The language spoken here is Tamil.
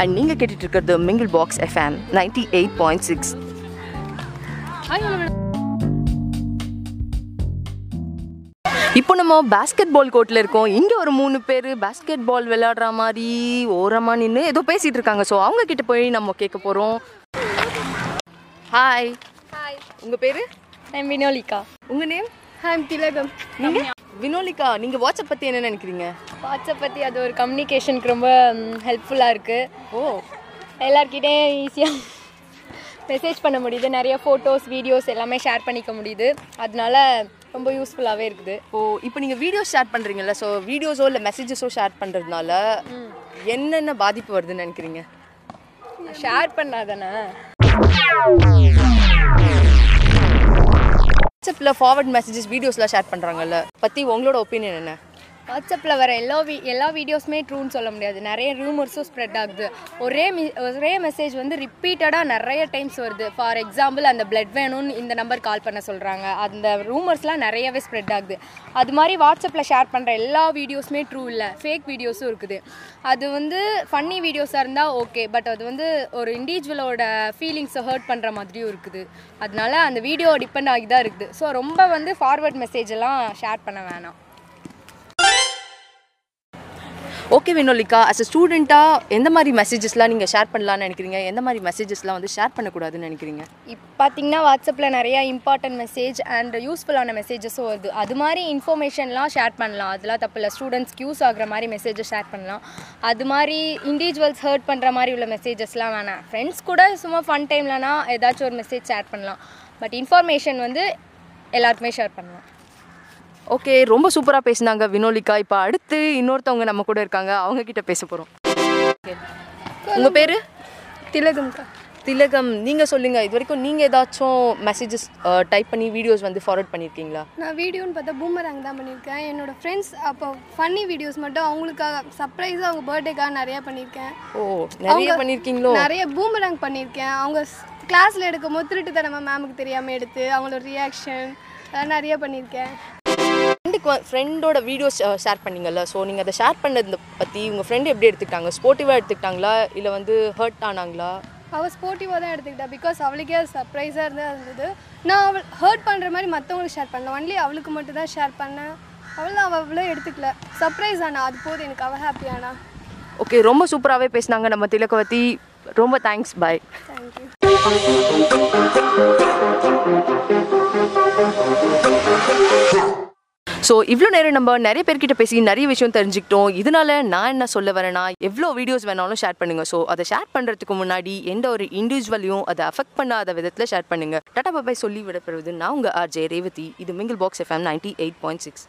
அண்ட் நீங்கள் கேட்டுட்டு இருக்கிறது Mingle Box FM ninety eight point six இப்போ நம்ம பாஸ்கெட் பால் கோர்ட்டில் இருக்கோம். இங்கே ஒரு மூணு பேர் பாஸ்கெட் பால் விளையாடுற மாதிரி ஓரமாக நின்று ஏதோ பேசிகிட்டு இருக்காங்க. ஸோ அவங்க கிட்ட போய் நம்ம கேட்க போகிறோம் ஹாய் ஹாய் உங்கள் பேர்? ஐம் வினோலிகா உங்கள் நேம் ஐம் திலகம் நீங்கள் வினோலிகா நீங்கள் வாட்ஸ்அப் பற்றி என்ன நினைக்கிறீங்க? வாட்ஸ்அப் பற்றி அது ஒரு கம்யூனிகேஷனுக்கு ரொம்ப ஹெல்ப்ஃபுல்லாக இருக்குது ஓ. எல்லார்கிட்டையும் ஈஸியாக மெசேஜ் பண்ண முடியுது. நிறைய ஃபோட்டோஸ் வீடியோஸ் எல்லாமே ஷேர் பண்ணிக்க முடியுது. அதனால ரொம்ப யூஸ்ஃபுல்லாகவே இருக்குது. ஓ இப்போ நீங்கள் வீடியோஸ் ஷேர் பண்ணுறீங்கல்ல ஸோ வீடியோஸோ இல்லை மெசேஜஸோ ஷேர் பண்ணுறதுனால என்னென்ன பாதிப்பு வருதுன்னு நினைக்கிறீங்க? ஷேர் பண்ணாதானே? வாட்ஸ்அப்பில் ஃபார்வர்ட் மெசேஜஸ் வீடியோஸ்லாம் ஷேர் பண்ணுறாங்கல்ல பற்றி உங்களோட ஒப்பீனியன் என்ன? வாட்ஸ்அப்பில் வர எல்லா வீ எல்லா வீடியோஸுமே ட்ரூன்னு சொல்ல முடியாது. நிறைய ரூமர்ஸும் ஸ்ப்ரெட் ஆகுது. ஒரே மி ஒரே மெசேஜ் வந்து ரிப்பீட்டடாக நிறைய டைம்ஸ் வருது. ஃபார் எக்ஸாம்பிள் அந்த பிளட் வேணும்னு இந்த நம்பர் கால் பண்ண சொல்கிறாங்க அந்த ரூமர்ஸ்லாம் நிறையவே ஸ்ப்ரெட் ஆகுது. அது மாதிரி வாட்ஸ்அப்பில் ஷேர் பண்ணுற எல்லா வீடியோஸுமே ட்ரூ இல்லை. ஃபேக் வீடியோஸும் இருக்குது. அது வந்து ஃபன்னி வீடியோஸாக இருந்தால் ஓகே பட் அது வந்து ஒரு இண்டிவிஜுவலோட ஃபீலிங்ஸை ஹர்ட் பண்ணுற மாதிரியும் இருக்குது. அதனால அந்த வீடியோ டிபெண்ட் ஆகி தான் இருக்குது. ஸோ ரொம்ப வந்து ஃபார்வர்ட் மெசேஜ் எல்லாம் ஷேர் பண்ண வேணாம். ஓகே வினோலிகா அஸ் அ ஸ்டூடெண்ட்டாக எந்த மாதிரி மெசேஜஸ்லாம் நீங்கள் ஷேர் பண்ணலான்னு நினைக்கிறீங்க? எந்த மாதிரி மெசேஜஸ்லாம் வந்து ஷேர் பண்ணக்கூடாதுன்னு நினைக்கிறீங்க? இப்போ பார்த்தீங்கன்னா வாட்ஸ்அப்பில் நிறைய இம்பார்ட்டன்ட் மெசேஜ் அண்ட் யூஸ்ஃபுல்லான மெசேஜஸும் வருது அது மாதிரி இன்ஃபர்மேஷன்லாம் ஷேர் பண்ணலாம். அதெல்லாம் தப்பு இல்லை. ஸ்டூடெண்ட்ஸ்க்கு யூஸ் ஆகுற மாதிரி மெசேஜஸ் ஷேர் பண்ணலாம். அது மாதிரி இண்டிவிஜுவல்ஸ் ஹர்ட் பண்ணுற மாதிரி உள்ள மெசேஜஸ்லாம் வேணாம். ஃப்ரெண்ட்ஸ் கூட சும்மா ஃபன் டைம்லனா ஏதாச்சும் ஒரு மெசேஜ் ஷேர் பண்ணலாம். பட் இன்ஃபர்மேஷன் வந்து எல்லாருக்குமே ஷேர் பண்ணலாம். ஓகே ரொம்ப சூப்பராக பேசினாங்க வினோலிகா. இப்போ அடுத்து இன்னொருத்தவங்க நம்ம கூட இருக்காங்க. அவங்க கிட்ட பேச போகிறோம் உங்கள் பேர்? திலகம்க்கா திலகம் நீங்கள் சொல்லுங்கள் இது வரைக்கும் நீங்கள் ஏதாச்சும் மெசேஜஸ் டைப் பண்ணி வீடியோஸ் வந்து ஃபார்வர்ட் பண்ணியிருக்கீங்களா நான் வீடியோன்னு பார்த்தா பூமராங் தான் பண்ணியிருக்கேன். என்னோட ஃப்ரெண்ட்ஸ் அப்போ ஃபன்னி வீடியோஸ் மட்டும் அவங்களுக்காக சர்ப்ரைஸாக அவங்க பர்த்டேக்காக நிறையா பண்ணியிருக்கேன். ஓ நிறைய பண்ணியிருக்கீங்களோ நிறைய பூமராங் பண்ணியிருக்கேன். அவங்க கிளாஸில் எடுக்கும் போது திருட்டுத்தனமாக மேமுக்கு தெரியாமல் எடுத்து அவங்களோட ரியாக்ஷன் நிறைய பண்ணியிருக்கேன். ஃப்ரெண்டுக்கு ஃப்ரெண்டோட வீடியோஸ் ஷேர் பண்ணீங்கல்ல? ஸோ நீங்கள் அதை ஷேர் பண்ணதை பற்றி உங்கள் ஃப்ரெண்டு எப்படி எடுத்துக்கிட்டாங்க? ஸ்போர்ட்டிவாக எடுத்துக்கிட்டாங்களா? இல்லை வந்து ஹர்ட் ஆனாங்களா? அவள் ஸ்போர்ட்டிவாக தான் எடுத்துக்கிட்டா. பிகாஸ் அவளுக்கே சர்ப்ரைஸாக இருந்தால் இருந்தது நான் அவள் ஹர்ட் பண்ணுற மாதிரி மற்றவங்களுக்கு ஷேர் பண்ணல. ஒன்லி அவளுக்கு மட்டும் தான் ஷேர் பண்ணேன். அவள் அவள் அவ்வளோ எடுத்துக்கல. சர்ப்ரைஸ் ஆனா அது போதும். எனக்கு அவள் ஹாப்பியானா ஓகே ரொம்ப சூப்பராகவே பேசினாங்க நம்ம திலகவதி. ரொம்ப தேங்க்ஸ் பாய் தேங்க்யூ ஸோ இவ்வளோ நேரம் நம்ம நிறைய பேர்கிட்ட பேசி நிறைய விஷயம் தெரிஞ்சுக்கிட்டோம். இதனால நான் என்ன சொல்ல வரேன்னா எவ்வளோ வீடியோஸ் வேணாலும் ஷேர் பண்ணுங்க. ஸோ அதை ஷேர் பண்ணுறதுக்கு முன்னாடி எந்த ஒரு இண்டிவிஜுவலையும் அதை அஃபெக்ட் பண்ணாத விதத்தில் ஷேர் பண்ணுங்க. டாடா பாபாய் சொல்லி விடப்படுவது நான் உங்கள் ஆர்ஜே ரேவதி. இது mingle box FM ninety eight point six